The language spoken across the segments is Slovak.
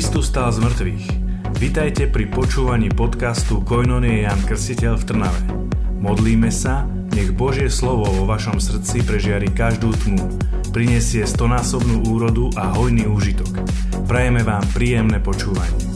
Kristus stal z mŕtvych. Vitajte pri počúvaní podcastu Koinonie Jan Krstiteľ v Trnave. Modlíme sa, nech Božie slovo vo vašom srdci prežiari každú tmu, prinesie stonásobnú úrodu a hojný úžitok. Prajeme vám príjemné počúvanie.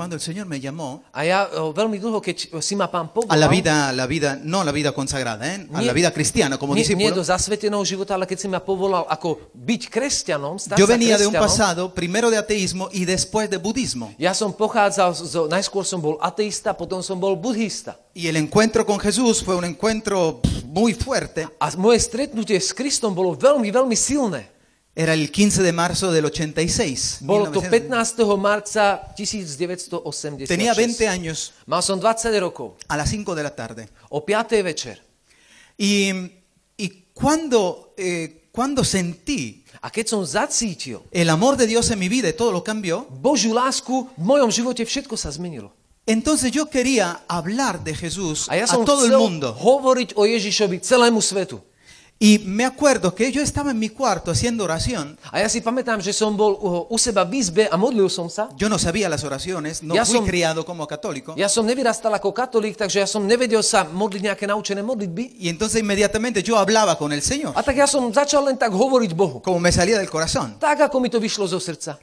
Cuando el Señor me llamó A ja o, veľmi dlho, keď si ma pán a la povolal, vida, la vida, no la vida consagrada, ¿eh? a la vida cristiana como nie, nie do discípulo, zasveteného života, ale keď si ma povolal ako byť kresťanom, stať yo sa venía de un pasado primero de ateísmo y después de budismo. ja som pochádzal, najskôr som bol ateista, potom som bol budhista. Y el encuentro con Jesús fue un encuentro muy fuerte. A moje stretnutie s Kristom bolo veľmi, veľmi silné. Era el 15 de marzo del 86. Bolo to 1900. 15. marca 1986. Tenía 20 años Mal som 20 rokov. a las 5 de la tarde. O 5. večer. Y, y cuando, eh, cuando sentí A keď som zacítil el amor de Dios en mi vida y todo lo cambió, Božiu lásku, v mojom živote všetko sa zmenilo. entonces yo quería hablar de Jesús A ja a todo el mundo. hovoriť o Ježišovi celému svetu. Y me acuerdo que yo estaba en mi cuarto haciendo oración. A ja si pamätám, že som bol u, u seba v izbe a modlil som sa. Yo no sabía las oraciones, no Ya fui son- criado como católico. Ja som nevyrastal ako katolík, takže ja som nevedel sa modliť nejaké naučené modlitby. Y entonces inmediatamente yo hablaba con el Señor, A tak ja som začal len tak hovoriť Bohu. como me salía del corazón. Tak, ako mi to vyšlo zo srdca.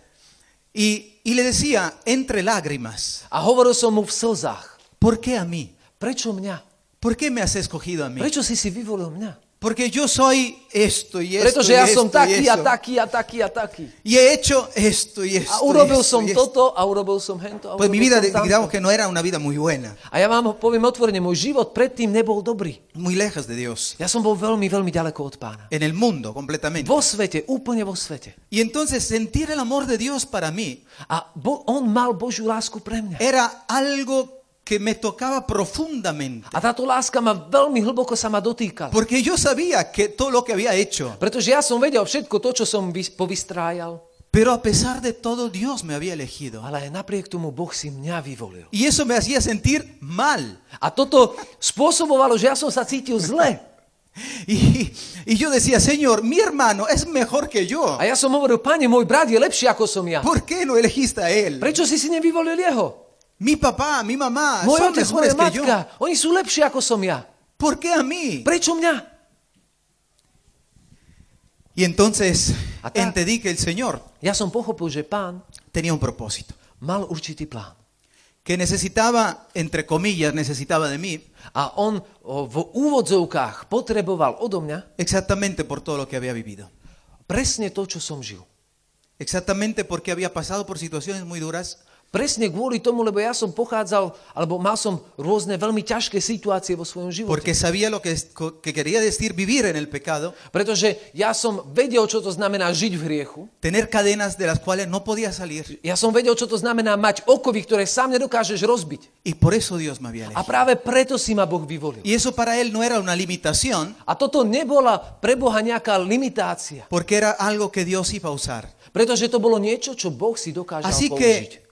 Y, y le decía, entre lágrimas, A hovoril som mu v slzách. ¿por qué a mí? Prečo mňa? ¿Por qué me has escogido a mí? Prečo si si vyvolil mňa? Porque yo soy esto y esto Pretože y ja esto som y taký a taký a taký a taký. Y he hecho esto y esto. A urobil esto som esto. toto a urobil som hento. A, Pues mi vida, digamos que no era una vida muy buena, a ja vám poviem otvorene, môj život predtým nebol dobrý. muy lejos de Dios, Ja som bol veľmi, veľmi ďaleko od pána. en el mundo completamente. Vo svete, úplne vo svete. Y entonces sentir el amor de Dios para mí A bo, on mal Božiu lásku pre mňa. era algo que me tocaba profundamente. A táto láska ma veľmi hlboko sa ma dotýkala. Porque yo sabía que todo lo que había hecho, Pretože ja som vedel všetko to, čo som vys- povystrájal, pero a pesar de todo Dios me había elegido. ale napriek tomu Boh si mňa vyvolil. Y eso me hacía sentir mal. A toto spôsobovalo, že ja som sa cítil zle. Y, y yo decía, Señor, mi hermano es mejor que yo. A ja som hovoril, pane, môj brat je lepší ako som ja. ¿Por qué no elegiste a él? Prečo si si nevyvolil jeho? Mi papá, mi son otec, moja mejores que yo. oni sú lepší ako som ja. ¿Por qué a mí? Prečo mňa? Y entonces Acá- entendí que el Señor Ja som pochopil, že pán tenía un propósito. mal určitý plán. Que necesitaba, entre comillas, necesitaba de mí A on o, v úvodzovkách potreboval odo mňa exactamente por todo lo que había vivido. presne to, čo som žil. Exactamente porque había pasado por situaciones muy duras, Presne kvôli tomu, lebo ja som pochádzal, alebo mal som rôzne veľmi ťažké situácie vo svojom živote. porque sabía lo que, que quería decir vivir en el pecado, Pretože ja som vedel, čo to znamená žiť v hriechu. tener cadenas de las cuales no podía salir. Ja som vedel, čo to znamená mať okovy, ktoré sám nedokážeš rozbiť. Y por eso Dios me había A elegido. práve preto si ma Boh vyvolil. Y eso para él no era una limitación, A toto nebola pre Boha nejaká limitácia. porque era algo que Dios iba a usar. Pretože to bolo niečo, čo Boh si dokážal Así použiť. que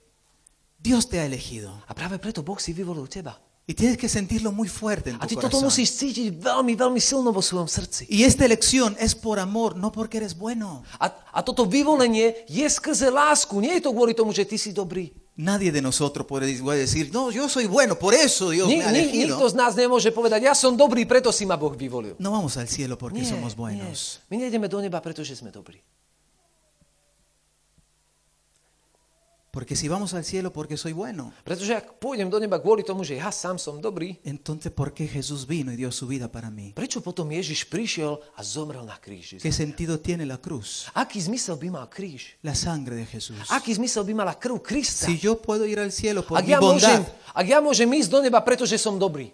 Dios te ha elegido. A práve preto Boh si vyvolil teba. Y tienes que sentirlo muy fuerte en A tu ty toto corazón. musíš cítiť veľmi, veľmi silno vo svojom srdci. Y esta elección es por amor, no porque eres bueno. A, a toto vyvolenie je skrze lásku. Nie je to kvôli tomu, že ty si dobrý. Nadie de nosotros puede decir, no, yo soy bueno, por eso Dios Ni, me ha ni, elegido. nikto z nás nemôže povedať, ja som dobrý, preto si ma Boh vyvolil. No vamos al cielo porque somos buenos. My nejdeme do neba, pretože sme dobrí. Porque si vamos al cielo porque soy bueno, Pretože ak pôjdem do neba kvôli tomu, že ja sám som dobrý, entonces ¿por qué Jesús vino y dio su vida para mí? prečo potom Ježiš prišiel a zomrel na kríži? ¿Qué sentido tiene la cruz? Aký zmysel by mal kríž? La sangre de Jesús. Aký zmysel by mala krv Krista? Si yo puedo ir al cielo por Ak mi ja, môžem, bondad, ak ja môžem ísť do neba, pretože som dobrý.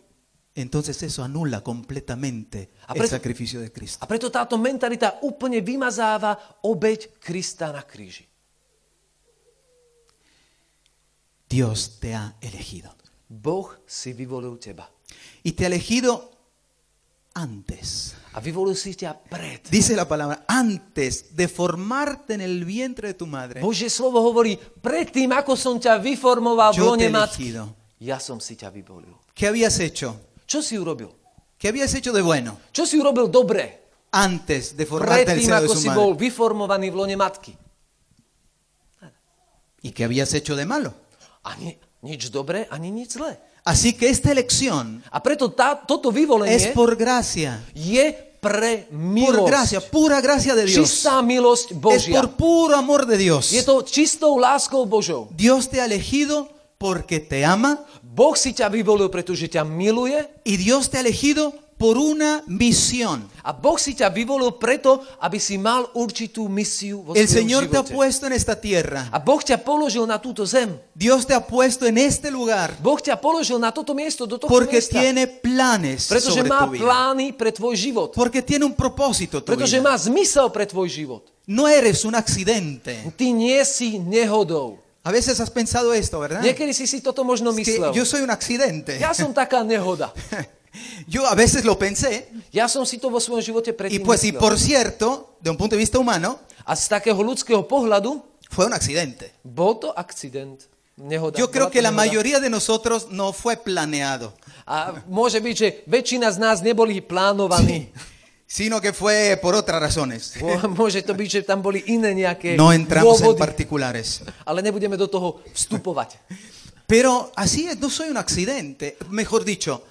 entonces eso anula completamente A el preto- sacrificio de Cristo. A preto táto mentalita úplne vymazáva obeď Krista na kríži. Dios te ha elegido. Boh si vyvolil teba. Y te ha elegido antes. A vyvolil si ťa pred. Dice la palabra, antes de formarte en el vientre de tu madre, Božie slovo hovorí, predtým, ako som ťa vyformoval v yo te lone he matky, elegido. ja som si ťa vyvolil. ¿Qué habías hecho? Čo si urobil? ¿Qué habías hecho de bueno Čo si urobil dobre antes de formarte el predtým, seno de ako su si bol madre? vyformovaný v lone matky? ¿Y qué habías hecho de malo? Ani nič dobré, ani nič zlé. Así que esta elección A preto tá, toto vyvolenie es por gracia, je pre por milosť. gracia, pura gracia de Dios. Čistá milosť Es Božia. por puro amor de Dios. Je to čistou láskou Božou. Dios te ha elegido porque te ama Boh si ťa vyvolil, pretože ťa miluje y Dios te ha elegido por una misión. a Boh si ťa vyvolil preto, aby si mal určitú misiu vo El Señor te ha živote. puesto en esta tierra. A Boh ťa položil na túto zem. Dios te ha puesto en este lugar Boh ťa položil na toto miesto, do tohto porque miesta. tiene planes Pretože sobre má tu vida. plány pre tvoj život. Porque tiene un propósito tu Pretože vida. má zmysel pre tvoj život. No eres un accidente. Ty nie si nehodou. A veces has pensado esto, ¿verdad? Niekedy si si toto možno Es que myslel. yo soy un accidente. Ja som taká nehoda. Yo a veces lo pensé Ja som si to vo svojom živote y predtým pues y myslel. por cierto, de un punto de vista humano, A z takého ľudského pohľadu fue un accidente. bol to accident. Nehoda. Yo creo Bola to que la nehoda. mayoría de nosotros no fue planeado, A môže byť, že väčšina z nás neboli plánovaní. sino que fue por otras razones. Mô- Môže to byť, že tam boli iné nejaké No entramos en dôvody, particulares. ale nebudeme do toho vstupovať. Pero así es, no soy un accidente. Mejor dicho,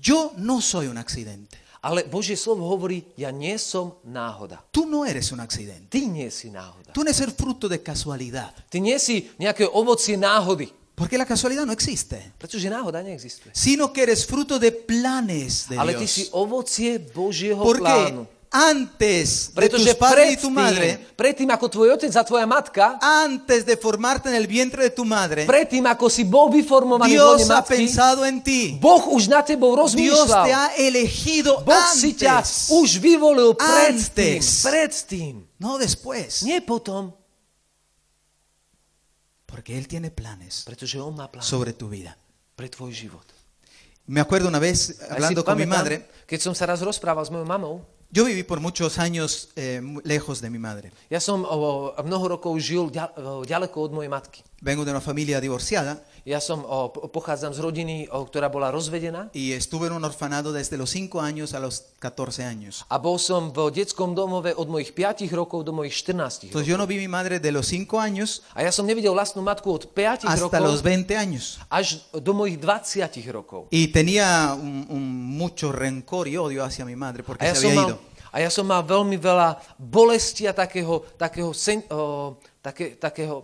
yo no soy un accidente. Ale Božie slovo hovorí, ja nie som náhoda. Tú no eres un accidente. Ty nie si náhoda. Tú no eres fruto de casualidad. Ty nie si nejaké ovocie náhody. Porque la casualidad no existe. Pretože náhoda neexistuje. Sino que eres fruto de planes de Ale ty si Dios. ovocie Božieho Porque plánu. Antes de tus padres y tu madre, predtým, ako tvoj otec a tvoja matka, antes de formarte en el vientre de tu madre, predtým, ako si bol vyformovaný v lone Dios ha matky, pensado en ti. Boh už na tebou Dios te ha elegido Boh si ťa antes, už vyvolil predtým. Antes. Predtým. no después. Nie potom, Porque Él tiene planes pretože on má plán sobre tu vida. pre tvoj život. Me acuerdo una vez, si hablando con mi madre, keď som sa raz rozprával s mojou mamou, yo viví por muchos años eh, lejos de mi madre. ja som o, mnoho rokov žil ďaleko od mojej matky. Vengo de una familia divorciada Ja som o, po- pochádzam z rodiny, o, ktorá bola rozvedená y estuve en un orfanado desde los 5 años a los 14 años. a bol som v detskom domove od mojich 5 rokov do mojich 14 rokov. Entonces yo no vi mi madre de los 5 años A ja som nevidel vlastnú matku od 5 hasta los rokov 20 años. až do mojich 20 rokov. Y tenía un, un mucho rencor y odio hacia mi madre porque A ja, se había mal, ido. a ja som mal veľmi veľa bolesti a takého, takého, sen, o, také, takého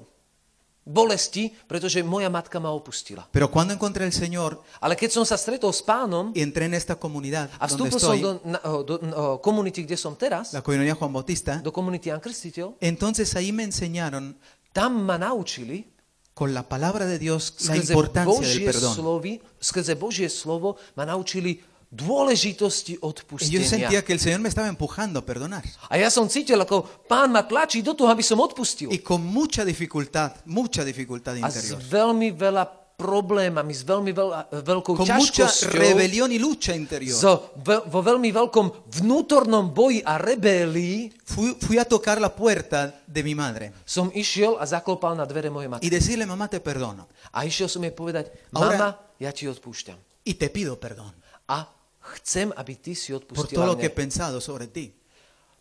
bolesti, pretože moja matka ma opustila. Pero cuando encontré al Señor Ale keď som sa stretol s pánom y entré en esta comunidad a vstúpil som do, na, do o, komunity, kde som teraz, la Comunidad Juan Bautista, do komunity Jan Krstiteľ, entonces ahí me enseñaron tam ma naučili con la palabra de Dios la importancia del perdón. slovy, skrze Božie slovo ma naučili dôležitosti Y yo odpustenia. sentía que el Señor me estaba empujando a perdonar. A ja som cítil, ako pán ma tlačí do toho, aby som odpustil. Y con mucha dificultad, mucha dificultad A s interior. veľmi veľa problémami, s veľmi veľa, veľkou Con ťažkosťou, rebelión y lucha interior. so, ve, vo veľmi veľkom vnútornom boji a rebélii Fui, fui a tocar la puerta de mi madre som išiel a zaklopal na dvere mojej matky. y decirle, mamá, te perdono. A išiel som jej povedať, Ahora- mama, ja ti odpúšťam. Y te pido perdón A chcem, aby ty si por odpustila todo lo que he mne pensado sobre ti.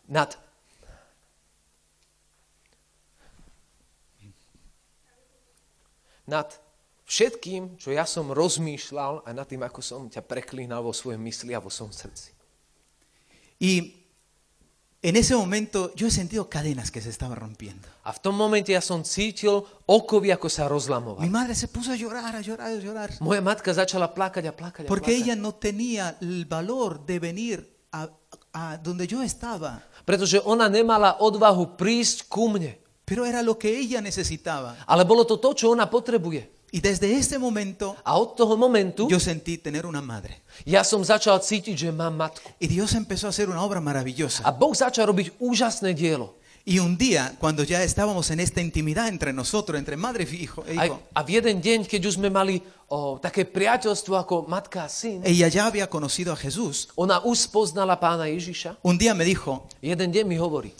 nad nad všetkým, čo ja som rozmýšľal a nad tým, ako som ťa preklínal vo svojom mysli a vo svojom srdci. Y en ese momento yo he sentido cadenas que se estaban rompiendo. A v tom momente ja som cítil okovy, ako sa Mi rozlamovali. madre se puso a llorar, a llorar, a llorar. Moja matka začala plakať a plakať a Porque plakať. ella no tenía el valor de venir a, a donde yo estaba. Pretože ona nemala odvahu prísť ku mne. Pero era lo que ella necesitaba. Ale bolo to to, čo ona potrebuje. Y desde ese momento A od toho momentu yo sentí tener una madre. ja som začal cítiť, že mám matku. Y Dios empezó a hacer una obra maravillosa. A Boh začal robiť úžasné dielo. Y un día, cuando ya estábamos en esta intimidad entre nosotros, entre madre y hijo, e Aj, hijo, a v jeden deň, keď už sme mali o, také priateľstvo ako matka a syn, ella ya había conocido a Jesús. ona už spoznala pána Ježiša. Un día me dijo, Jeden deň mi hovorí,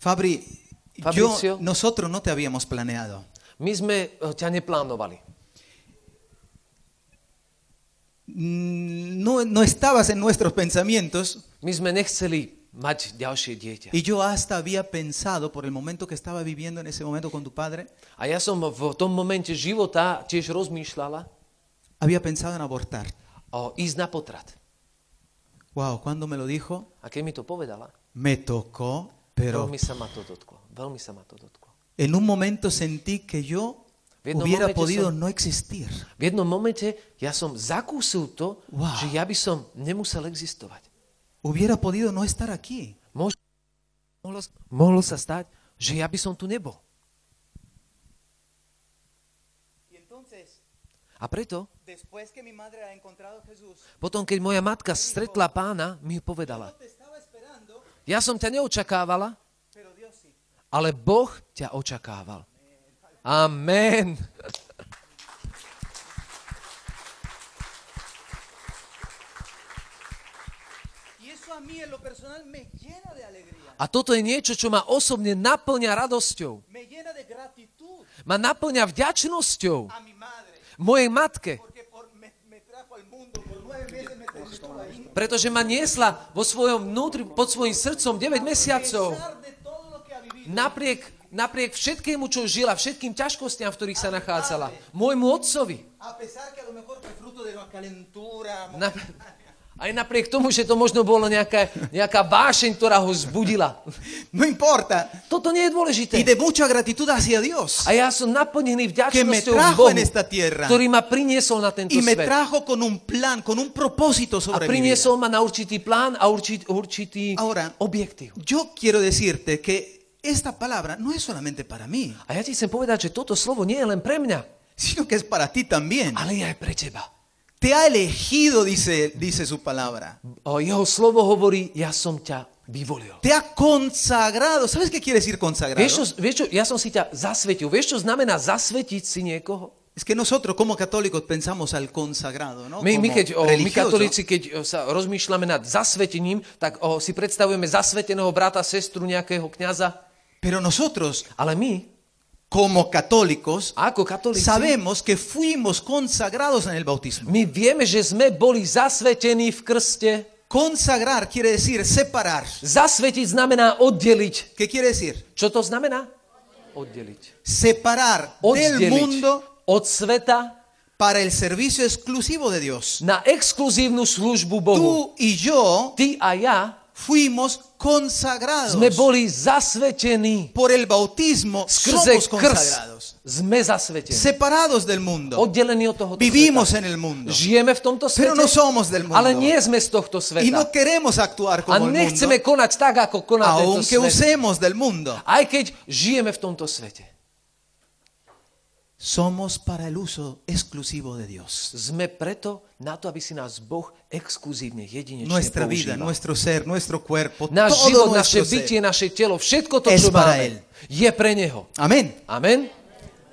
Fabri, Fabricio. yo, nosotros no te habíamos planeado. My sme ťa neplánovali. Mm, no, no estabas en nuestros pensamientos. My sme nechceli mať ďalšie dieťa. Y yo hasta había pensado por el momento que estaba viviendo en ese momento con tu padre, A ja som v tom momente života tiež rozmýšľala había pensado en abortar. o ísť na potrat. Wow, cuando me lo dijo, A keď mi to povedala, me tocó, pero veľmi sa ma to dotklo. Veľmi sa ma to dotklo. En un momento sentí que yo V jednom hubiera podido som- no existir. V jednom momente ja som zakúsil to, Wow. že ja by som nemusel existovať. Hubiera podido no estar aquí. Mož- mohlo, mohlo sa stať, že ja by som tu nebol. A preto, después que mi madre ha encontrado a Jesús, potom keď moja matka stretla pána, mi povedala, esperando, ja som ťa neočakávala. Ale Boh ťa očakával. Amen. A toto je niečo, čo ma osobne naplňa radosťou. Ma naplňa vďačnosťou mojej matke, pretože ma niesla vo svojom vnútri, pod svojim srdcom 9 A mesiacov. Napriek, napriek všetkému, čo žila, všetkým ťažkostiam, v ktorých sa nachádzala. Môjmu otcovi. a a Na, aj napriek tomu, že to možno bolo nejaká, nejaká vášeň, ktorá ho zbudila. no importa, Toto nie je dôležité. y de mucha gratitud hacia Dios. A ja som naplnený vďačnosťou Bohu, en esta tierra. ktorý ma priniesol na tento Y me svet. trajo con un plan, con un propósito A sobre vida. priniesol ma na určitý plán a určitý, určitý Ahora, objektív. yo quiero decirte que esta palabra no es solamente para mí, A ja ti chcem povedať, že toto slovo nie je len pre mňa, sino que es para ti también. ale je aj pre teba. Te ha elegido, dice, dice su palabra. O jeho slovo hovorí, ja som ťa vyvolil. Te ha consagrado. ¿Sabes qué quiere decir consagrado? Vieš čo, vieš čo, ja som si ťa zasvetil. Vieš, čo znamená zasvetiť si niekoho? Es que nosotros como católicos pensamos al consagrado, ¿no? My, my, Como keď, o, my religioso. katolíci, keď o, sa rozmýšľame nad zasvetením, tak o, si predstavujeme zasveteného brata, sestru, nejakého kňaza. Pero nosotros, Ale my, como católicos, ako katolíci, sabemos que fuimos consagrados en el bautismo. my vieme, že sme boli zasvetení v krste. Consagrar quiere decir separar. Zasvetiť znamená oddeliť. ¿Qué quiere decir? Čo to znamená? Oddeliť. Separar del Oddeliť mundo od sveta para el servicio exclusivo de Dios. na exkluzívnu službu Bohu. Tú y yo Ty a ja fuimos consagrados. sme boli zasvetení. Por el bautismo somos consagrados. sme zasvetení. Separados del mundo. Oddelení od tohoto Vivimos sveta. en el mundo. Žijeme v tomto svete, Pero no somos del mundo. ale nie sme z tohto sveta. Y no queremos actuar a como el mundo, nechceme konať tak, ako koná tento aunque svet. usemos del mundo. Aj keď žijeme v tomto svete. Somos para el uso exclusivo de Dios. Sme preto na to, aby si nás Boh exkluzívne, jedinečne Nuestra vida, používal. nuestro ser, nuestro cuerpo, Náš todo život, naše bytie, naše telo, všetko to, Es čo para máme, Él. je pre Neho. Amén. Amen.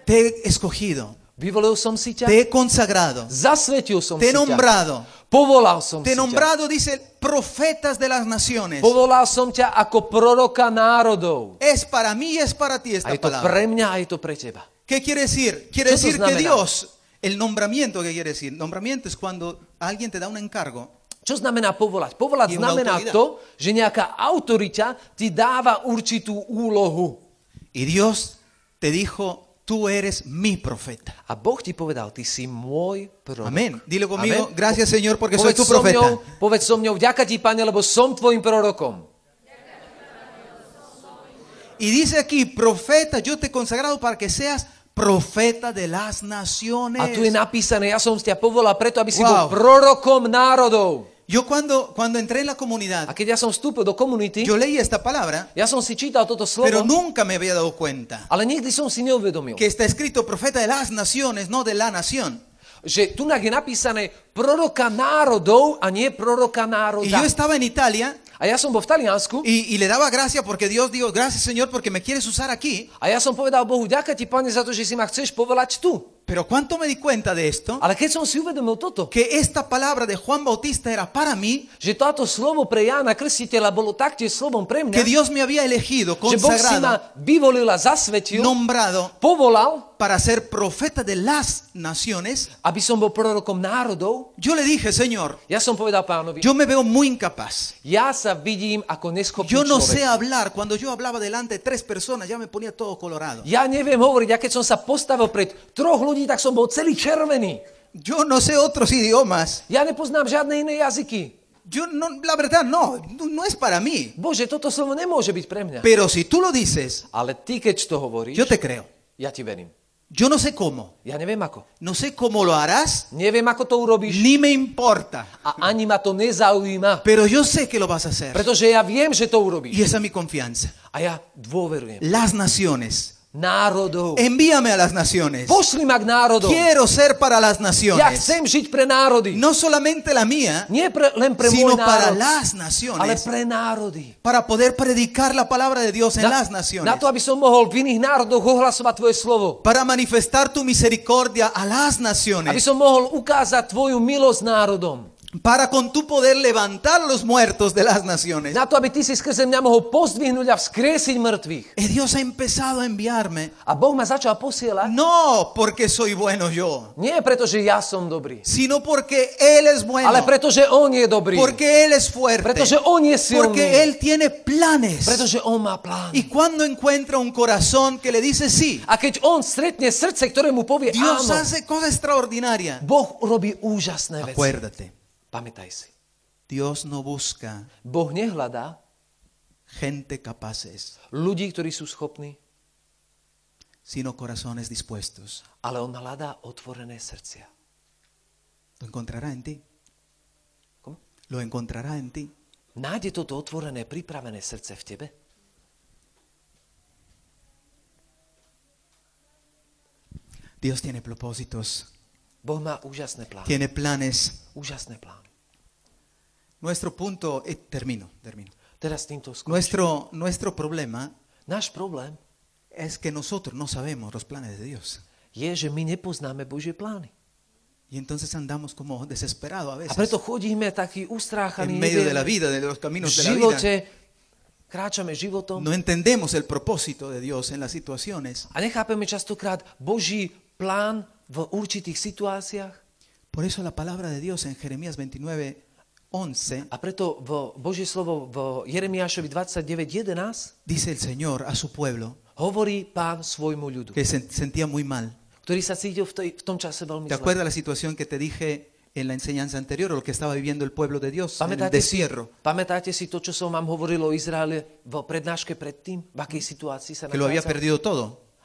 Te he escogido, Vyvolil som si ťa, te he consagrado, zasvetil som te he si ťa, nombrado. povolal som Te he si ťa. nombrado, dice, profetas de las naciones. Povolal som ťa ako proroka národov. Es para mí, es para ti A esta je to palabra. pre mňa, a je to pre teba. ¿Qué quiere decir? Quiere ¿Qué eso decir que znamená? Dios, el nombramiento, ¿qué quiere decir? Nombramiento es cuando alguien te da un encargo Čo znamená povolať? Povolať Je znamená to, že nejaká autorita ti dáva určitú úlohu. y Dios te dijo, tú eres mi profeta. A Boh ti povedal, ty si môj prorok. Amén. Dilo conmigo, Amen. gracias Señor porque soy Povedz tu so profeta. mňou, povedz so mňou, vďaka ti, Pane, lebo som tvojim prorokom. Y dice aquí, profeta, yo te he consagrado para que seas profeta de las naciones. A tu je napísané, ja som ťa povolal preto, aby si Wow. bol prorokom národov. Yo cuando, cuando entré en la A comunidad, keď ja som vstúpil do komunity, yo leí esta palabra, ja som si čítal toto pero slovo, nunca me había dado cuenta ale nikdy som si neuvedomil, que está escrito profeta de las naciones, no de la nación. že tu je napísané proroka národov a nie proroka Y národa. yo estaba en Italia A ja som bol v Taliansku y, y le daba gracias porque Dios dijo, gracias Señor porque me quieres usar aquí. a ja som povedal Bohu, ďaká ti, Pane, za to, že si ma chceš povolať tu. Pero ¿cuánto me di cuenta de esto? Que esta palabra de Juan Bautista era para mí, že táto slovo pre Jána Krstiteľa bolo taktiež slovom pre que Dios me había elegido, consagrado, zasvetil, nombrado povolal, para ser profeta de las naciones, aby som bol prorokom národov, yo le dije, Señor, ja som povedal pánovi, yo me veo muy incapaz. ja sa vidím ako neschopný Yo no sé hablar. Cuando yo hablaba delante de tres personas, ya me ponía todo colorado. Ja neviem hovoriť, ja keď som sa postavil pred troch ľudí, tak som bol celý červený. Yo no sé otros idiomas. Ja nepoznám žiadne iné jazyky. Yo no, la verdad, no, no, no es para mí. Bože, toto slovo nemôže byť pre mňa. Pero si tú lo dices, Ale ty, keď to hovoríš, yo te creo. ja ti verím. Yo no sé cómo. Ja neviem ako. No sé cómo lo harás, Neviem, ako to urobíš ni me importa. a ani ma to nezaujíma. Pero yo sé que lo vas a hacer. Pretože ja viem, že to Y urobíš. esa es mi confianza. A ja dôverujem. Las naciones. Envíame a las naciones. Quiero ser para las naciones. No solamente la mía, sino para las naciones. Para poder predicar la palabra de Dios en las naciones. Para manifestar tu misericordia a las naciones. Aby som mohol ukázať tvoju milosť národom. Para con tu poder levantar los muertos de las naciones. Na to, aby ty si skrze mňa mohol pozdvihnúť a vzkriesiť mŕtvych. Eh, Dios ha empezado a enviarme. A Boh ma začal posielať. No porque soy bueno yo, Nie preto, že ja som dobrý, sino porque Él es bueno. ale preto, že On je dobrý. Porque Él es fuerte. Pretože On je silný. Porque Él tiene planes. Pretože On má plán. Y cuando encuentra un corazón que le dice sí, A keď On stretne srdce, ktoré mu povie Dios áno, hace cosa extraordinaria. Boh robí úžasné veci. Acuérdate, Pamätaj si. Dios no busca Boh nehľadá gente capaces, ľudí, ktorí sú schopní, sino corazones dispuestos. ale On hľadá otvorené srdcia. Lo encontrará en ti. Kom? Lo encontrará en ti. Nájde toto otvorené, pripravené srdce v tebe? Dios tiene propósitos, Boh má úžasné plány. tiene planes. Úžasné plány. Nuestro punto, eh, termino, termino. Teraz týmto skončím. Nuestro, nuestro problema Náš problém es que nosotros no sabemos los planes de Dios. je, že my nepoznáme Božie plány. Y entonces andamos como desesperados a A veces preto chodíme taký ustráchaný, en medio de la nevieme, vida, de los caminos de la vida. kráčame životom No entendemos el propósito de Dios en las situaciones. a nechápeme častokrát Boží plán v určitých situáciách. Por eso la palabra de Dios en Jeremías 29, 11 A preto v Božie slovo v Jeremiášovi 29.11 dice el Señor a su pueblo hovorí pán svojmu ľudu, que se sentía muy mal. ktorý sa cítil v, tej, v tom čase veľmi ¿Te zle. acuerdas la situación que te dije en la enseñanza anterior lo que estaba viviendo el pueblo de Dios en el Pamätáte si, desierto? pamätáte si to, čo som vám hovoril o Izraele v prednáške predtým? V akej situácii sa Que lo había nachádzal? perdido todo.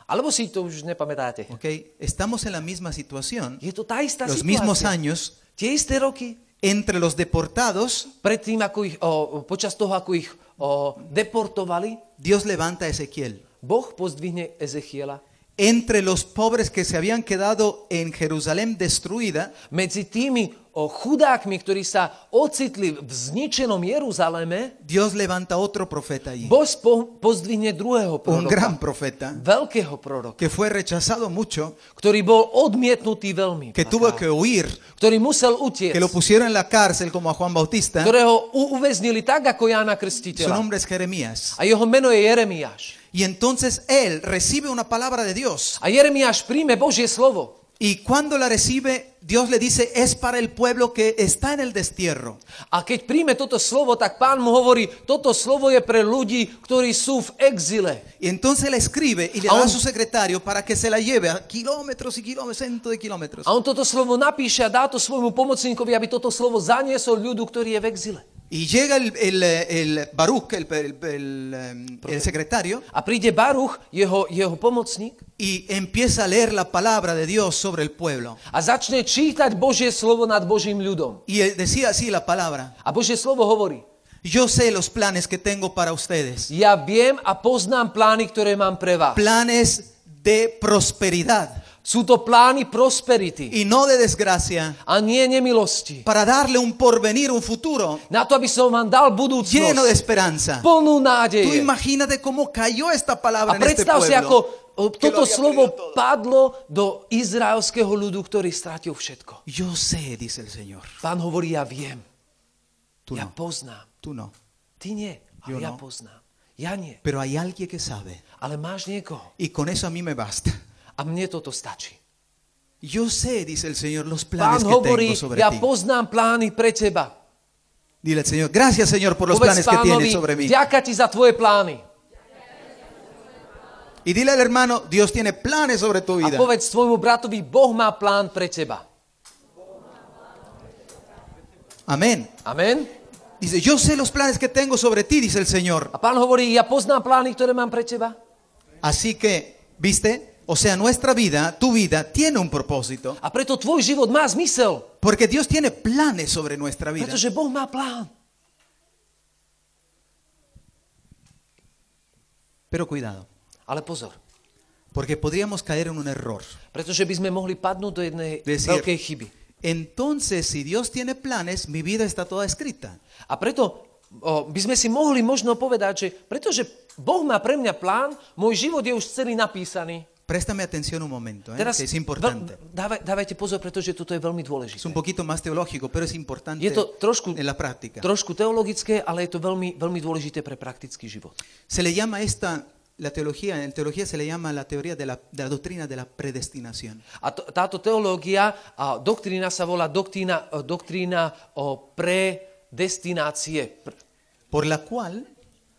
Alebo si to už nepamätáte? ¿ok? Estamos en la misma situación, Je to tá istá los situácia. mismos años, Tie isté roky, entre los deportados, predtým, ako ich, o, počas toho, ako ich o, deportovali, Dios levanta a Ezequiel. Boh pozdvihne Ezechiela. Entre los pobres que se habían quedado en Jerusalén destruida, Medzi tými o, chudákmi, ktorí sa ocitli v zničenom Jeruzaleme, Dios levanta otro profeta allí. Boh spo, pozdvihne druhého Un gran profeta Veľkého proroka, que fue rechazado mucho, ktorý bol odmietnutý veľmi. que tuvo que huir, ktorý musel utiecť. que lo pusieron en la cárcel como a Juan Bautista. ktorého u- uväznili tak, ako Jána Su Krstiteľa. nombre es Jeremías. A jeho meno je Jeremiáš. Y entonces él recibe una palabra de Dios. A Jeremiáš príjme Božie slovo. Y cuando la recibe, Dios le dice, es para el pueblo que está en el destierro. A keď príjme toto slovo, tak pán mu hovorí, toto slovo je pre ľudí, ktorí sú v exile. Y entonces la escribe y le Aún- da a su secretario para que se la lleve a kilómetros y kilómetros, cientos de kilómetros. A on toto slovo napíše a dá to svojmu pomocníkovi, aby toto slovo zaniesol ľudu, ktorý je v exile. Y llega el, el, el Baruch, el, el- el, secretario, A príde Baruch, jeho, jeho pomocník, y empieza a leer la palabra de Dios sobre el pueblo. a začne čítať Božie slovo nad Božím ľudom. Y él decía así la palabra, A Božie slovo hovorí, yo sé los planes que tengo para ustedes, ja viem a poznám plány, ktoré mám pre vás. planes de prosperidad Sú to plány prosperity y no de desgracia, a nie nemilosti. para darle un porvenir, un futuro Na to, aby som vám dal lleno de budúcnosť, esperanza. plnú Tú nádeje. imagínate cómo cayó esta A palabra en este predstav si, pueblo. ako lo toto slovo todo. padlo do izraelského ľudu, ktorý stratil všetko. Yo sé, dice el Señor. Pán hovorí, ja viem, Tú ja no, poznám. tú no. Ty nie, ale Jo, ja no. poznám. Ja nie, Pero hay alguien que sabe. ale máš niekoho. Y con eso a mí me basta. A mne toto stačí. Yo sé, dice el Señor, los Pán planes que hovorí, tengo sobre ja ti. poznám plány pre teba. Dile al Señor, gracias Señor por los Povedz planes que tienes sobre mí. ďaká ti za tvoje plány. Y dile al hermano, Dios tiene planes sobre tu A vida. povedz tvojmu bratovi, Boh má plán pre teba. Amén. Amen? Dice, yo sé los planes que tengo sobre ti, dice el Señor. A pán hovorí, ja poznám plány, ktoré mám pre teba. Así que, ¿viste? O sea, nuestra vida, tu vida, tiene un propósito. A preto tvoj život má zmysel. Porque Dios tiene planes sobre nuestra vida. Pretože Boh má plán. Pero cuidado, Ale pozor, porque podríamos caer en un error. pretože by sme mohli padnúť do jednej Decir, veľkej chyby. entonces, si Dios tiene planes, mi vida está toda escrita. A preto o, by sme si mohli možno povedať, že pretože Boh má pre mňa plán, môj život je už celý napísaný. Préstame atención un momento, ¿eh? Teraz que es importante. dávaj, dávajte pozor, pretože toto je veľmi Es dôležité. un poquito más teológico, pero es importante Je to trošku, en la práctica. trošku teologické, ale je to veľmi, veľmi dôležité pre praktický život. Se le llama esta, la teología, en teología se le llama la teoría de la, de la doctrina de la predestinación. A to, táto teológia, a doktrína sa volá doktrína, o, doktrína o predestinácie, pr, Por la cual,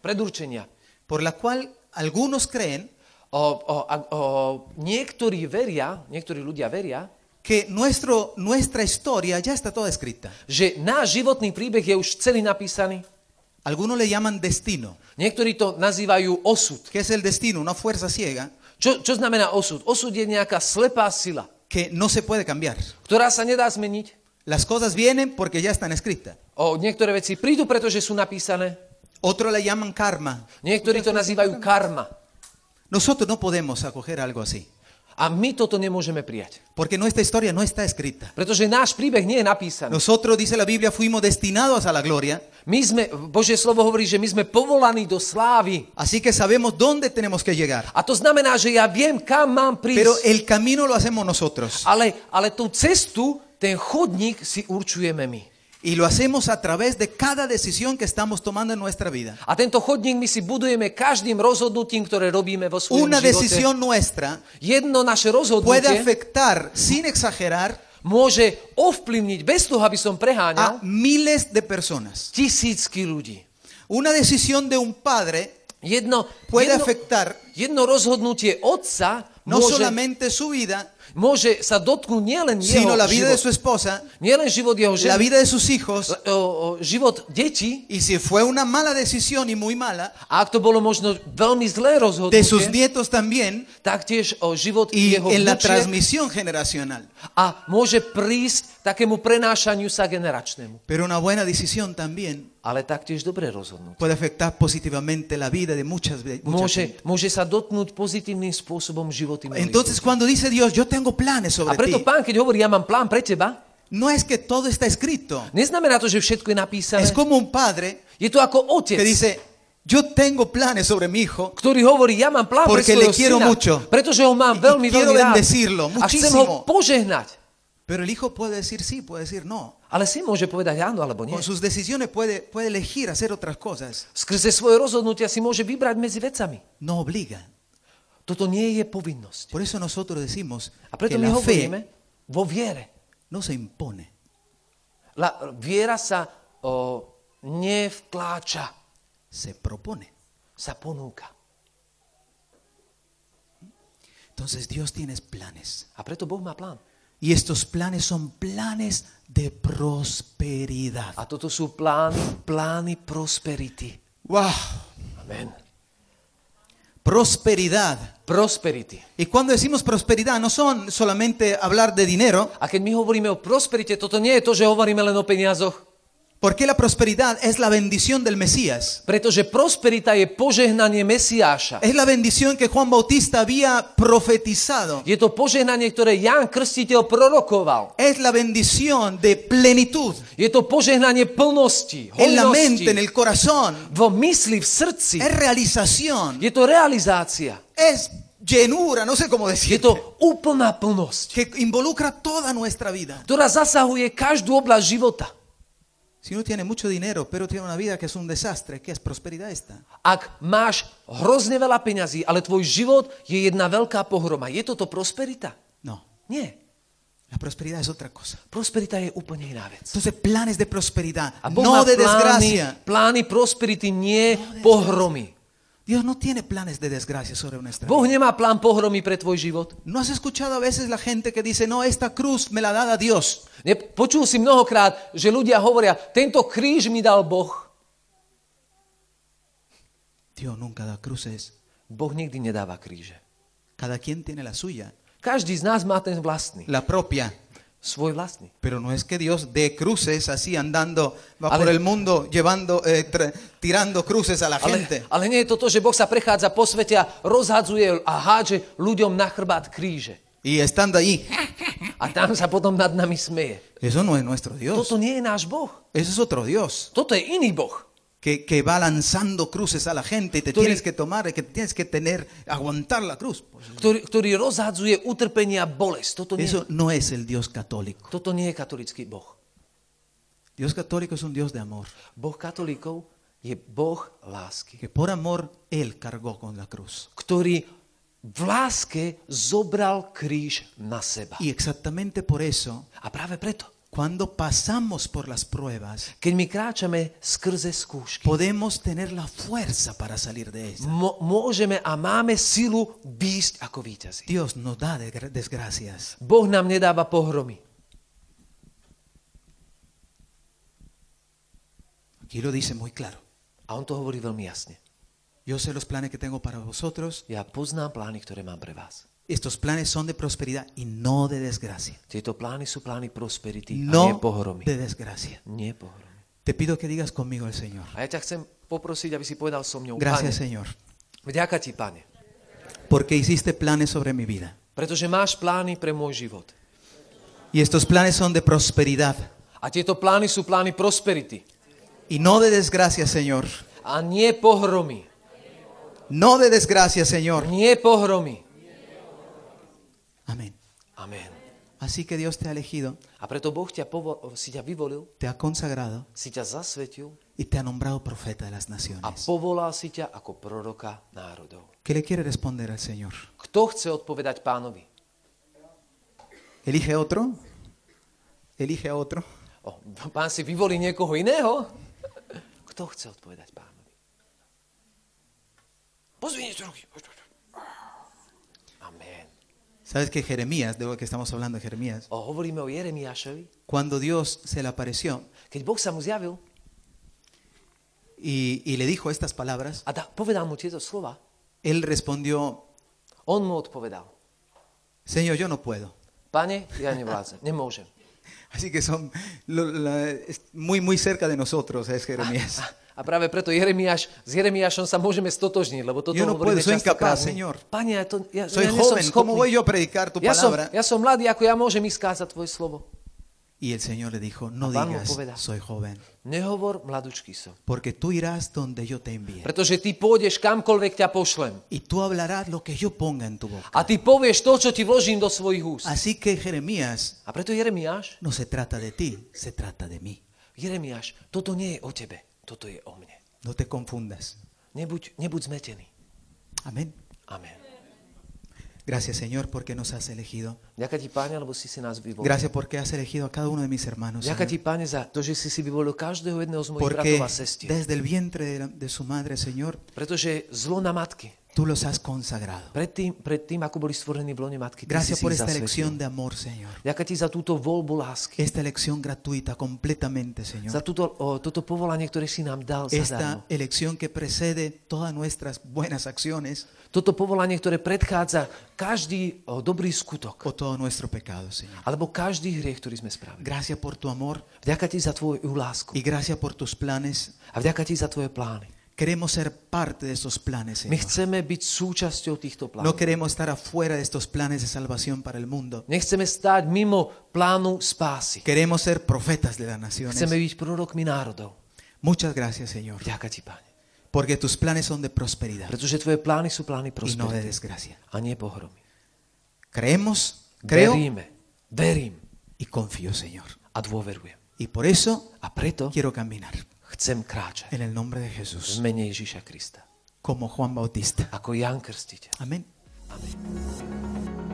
predurčenia. por la cual algunos creen O, o, o, niektorí veria, niektorí ľudia veria, que nuestro, nuestra historia ya está toda escrita. že náš životný príbeh je už celý napísaný. Algunos le llaman destino. Niektorí to nazývajú osud. ¿Qué es el destino? Una fuerza ciega Čo, čo znamená osud? Osud je nejaká slepá sila, que no se puede cambiar. ktorá sa nedá zmeniť. Las cosas vienen porque ya están escritas. O niektoré veci prídu, pretože sú napísané. Otros le llaman karma. Niektorí to nazývajú karma. Nosotros no podemos acoger algo así, A my toto nemôžeme prijať. porque nuestra historia no está escrita. Pretože náš príbeh nie je napísaný. Nosotros, dice la Biblia, fuimos destinados a la gloria, My sme, Božie slovo hovorí, že my sme povolaní do slávy. así que sabemos dónde tenemos que llegar. A to znamená, že ja viem, kam mám Pero prísť. el camino lo hacemos nosotros. Ale, ale tú cestu, ten chodník si určujeme my. Y lo hacemos a través de cada decisión que estamos tomando en nuestra vida. A tento chodník my si budujeme každým rozhodnutím, ktoré robíme vo svojom Una živote. decisión nuestra Jedno naše puede afectar, sin exagerar, môže ovplyvniť, bez toho, aby som a miles de personas. tisícky ľudí. Una decisión de un padre Jedno, puede jedno, afectar jedno rozhodnutie otca no môže, solamente su vida, sino la vida de su esposa, nielen život jeho la vida de sus hijos. o, o, život detí, Y si fue una mala decisión y muy mala, a ak to bolo možno veľmi zlé de sus nietos también taktiež o život y jeho en la transmisión generacional. a môže prísť takému prenášaniu sa generačnému. Pero una buena decisión también Ale taktiež dobré rozhodnutie. puede afectar positivamente la vida de muchas mucha Môže, gente. môže sa dotknúť pozitívnym spôsobom životy mnohých Entonces ľudí. cuando dice Dios, yo tengo planes A sobre preto ti, pán, keď hovorí, ja mám plán pre teba, no es que todo está escrito. neznamená to, že všetko je napísané. Es como un padre Je to ako otec, que dice, yo tengo planes sobre mi hijo ktorý hovorí, ja mám plán pre Porque le quiero syna, mucho. pretože ho mám veľmi, veľmi rád. bendecirlo A chcem ho muchísimo. požehnať. Pero el hijo puede decir sí, puede decir no. Ale si môže povedať áno alebo nie. Con sus decisiones puede, puede elegir hacer otras cosas. Skrze svoje rozhodnutia si môže vybrať medzi vecami. No obliga. Toto nie je povinnosť. Por eso nosotros decimos A preto que my la hovoríme fe vo viere. no se impone, La, viera sa o, nevtláča, se propone. sa ponúka. Entonces Dios tiene planes. A preto Boh má plán. Y estos planes son planes de prosperidad. A toto sú plány, plány prosperity. ¡Wow! Amen. Prosperidad. Prosperity. Y cuando decimos prosperidad, no son solamente hablar de dinero, A keď my hovoríme o prosperite, toto nie je to, že hovoríme len o peniazoch. Porque la prosperidad es la bendición del Mesías. Pretože prosperita je požehnanie Mesiáša. Es la bendición que Juan Bautista había profetizado. Je to požehnanie, ktoré Ján Krstiteľ prorokoval. Es la bendición de plenitud Je to požehnanie plnosti, en la mente, en hojnosti, el corazón. vo mysli, v srdci. Es realización. Je to realizácia. Es llenura, no sé cómo Je decirlo, to úplná plnosť, que involucra toda nuestra vida. ktorá zasahuje každú oblasť života. Si uno tiene mucho dinero, pero tiene una vida que es un desastre, ¿qué es prosperidad esta? Ak máš hrozne veľa peňazí, ale tvoj život je jedna veľká pohroma, je toto prosperita? No, Nie. la prosperidad es otra cosa. Prosperita je úplne iná vec. Entonces, planes de prosperidad, A Boh no de plány, desgracia. plány prosperity, nie pohromy. Dios no tiene planes de desgracia sobre nuestra Boh vida. nemá plán pohromy pre tvoj život. ¿No has escuchado a veces la gente que dice, no, esta cruz me la da Dios? Ne, počul si mnohokrát, že ľudia hovoria, tento kríž mi dal Boh. Dios nunca da cruces. Boh nikdy nedáva kríže. Cada quien tiene la suya, Každý z nás má ten vlastný, la propia. Svoj vlastný. Pero no es que Dios dé cruces así andando, va Ale- por el mundo llevando, eh, tra- tirando cruces a la Ale, gente. ale nie je to to, že Boh sa prechádza po svete a rozhadzuje a hádže ľuďom na chrbát kríže. Y estando allí, A tam sa potom nad nami smeje. eso no es nuestro Dios. Toto nie je náš Boh. Eso es otro Dios. Toto je iný Boh. Que, que va lanzando cruces a la gente y te Tú tienes que tomar, que tienes que tener, aguantar la cruz. Ktorý, ktorý rozhadzuje utrpenie a bolesť. Toto nie, eso no es el Dios católico. toto nie je katolický Boh. Dios católico es un Dios de amor. Boh katolíkov je Boh lásky, Que por amor Él cargó con la cruz. ktorý v láske zobral kríž na seba. Y exactamente por eso, A práve preto, cuando pasamos por las pruebas, keď my kráčame skrze skúšky, podemos tener la fuerza para salir de ellas. mo- môžeme a máme silu výjsť ako víťazi. Dios nos da desgra- desgracias. Boh nám nedáva pohromy. Aquí lo dice muy claro. A on to hovorí veľmi jasne. Yo sé los planes que tengo para vosotros. Ja poznám plány, ktoré mám pre vás. Estos planes son de prosperidad y no de desgracia. Tieto plány sú plány prosperity a nie No pohromy. de desgracia. Nie pohromy. Te pido que digas conmigo el Señor. A ja ťa chcem poprosiť, aby si povedal so mňou, Gracias, Pane, Señor, vďaka ti, Pane, porque hiciste planes sobre mi vida. pretože máš plány pre môj život. Y estos planes son de prosperidad A tieto plány sú plány prosperity y no de desgracia, Señor. a nie pohromy. No de desgracia, Señor. Nie pohromy. Amén. Amen. Así que Dios te ha elegido, A preto Boh ťa povo- si ťa vyvolil, te ha consagrado si ťa zasvetil y te ha nombrado profeta de las a naciones. povolal si ťa ako proroka národov. ¿Qué le quiere responder al Señor? Kto chce odpovedať pánovi? ¿Elige otro? ¿Elige a otro? O, pán si vyvolí niekoho iného? Kto chce odpovedať pánovi? Pozvinite ruky. ¿Sabes que Jeremías, de lo que estamos hablando de Jeremías, O, hovoríme o Jeremiášovi. cuando Dios se le apareció Keď Boh sa mu zjavil y, y le dijo estas palabras, a da, povedal mu tieto slova, él respondió, on mu odpovedal. Señor, yo no puedo. Pane, ja nevládzem, nemôžem. Así que son lo- la- es muy, muy cerca de nosotros, es Jeremías. A práve preto Jeremiáš, s Jeremiášom sa môžeme stotožniť, lebo toto Yo no hovoríme puedo, soy incapaz. Señor. Pane, ja, to, ja, Soy ja joven, ¿cómo voy yo a predicar tu Ja som, ja som mladý, ako ja môžem ísť kázať tvoje slovo. Y el Señor le dijo, no digas, povedal. soy joven, Nehovor, mladučký som. porque tú irás donde yo te envíe. Pretože ty pôjdeš kamkoľvek ťa pošlem. Y tú hablarás lo que yo ponga en tu boca. A ty povieš to, čo ti vložím do svojich úst. Así que Jeremías, A preto Jeremiáš, no se trata de ti, se trata de mí. Jeremiáš, toto nie je o tebe, toto je o mne. No te confundas. Nebuď, nebuď zmetený. Amén. Amen. Gracias Señor porque nos has elegido. Ďakujem ti, Páne, lebo si si nás vyvolil. Gracias porque has elegido a cada uno de mis hermanos. Ďakujem ti, Señor. Páne, za to, že si si vyvolil každého jedného z mojich Porque bratov a sestier. desde el vientre de, la- de su madre, Señor, Pretože zlo na matky, tú los has consagrado. predtým, predtým ako boli stvorení v lone matky, ty Gracias por esta elección de amor, Señor. Ďakujem ti za túto voľbu lásky. Esta elección gratuita completamente, Za Señor. túto, o, toto povolanie, ktoré si nám dal zadarmo. Esta elección que precede todas nuestras buenas acciones Toto povolanie, ktoré predchádza každý o, dobrý skutok. o todo nuestro pecado, Señor. Alebo každý hriech, ktorý sme spravili. Gracias por tu amor Vďaka ti za tvoju lásku. y gracias por tus planes. A vďaka ti za tvoje plány. Queremos ser parte de estos planes, My Señor. chceme byť súčasťou týchto No queremos estar afuera de estos planes de salvación para el mundo. Nechceme stáť mimo plánu spásy. Queremos ser profetas de las naciones. Chceme byť prorokmi národov. Muchas gracias, Señor. Vďaka ti, Pane. Porque tus planes son de prosperidad Pretože tvoje plány sú plány y no de desgracia. a nie pohromy. Creemos, creo Veríme, verím y confío, Señor. a dôverujem. Y por eso A preto quiero caminar chcem kráčať en el nombre de v Jesús, mene Ježíša Krista. como Juan Bautista. Ako Jan Krstiteľ. Amén. Amen.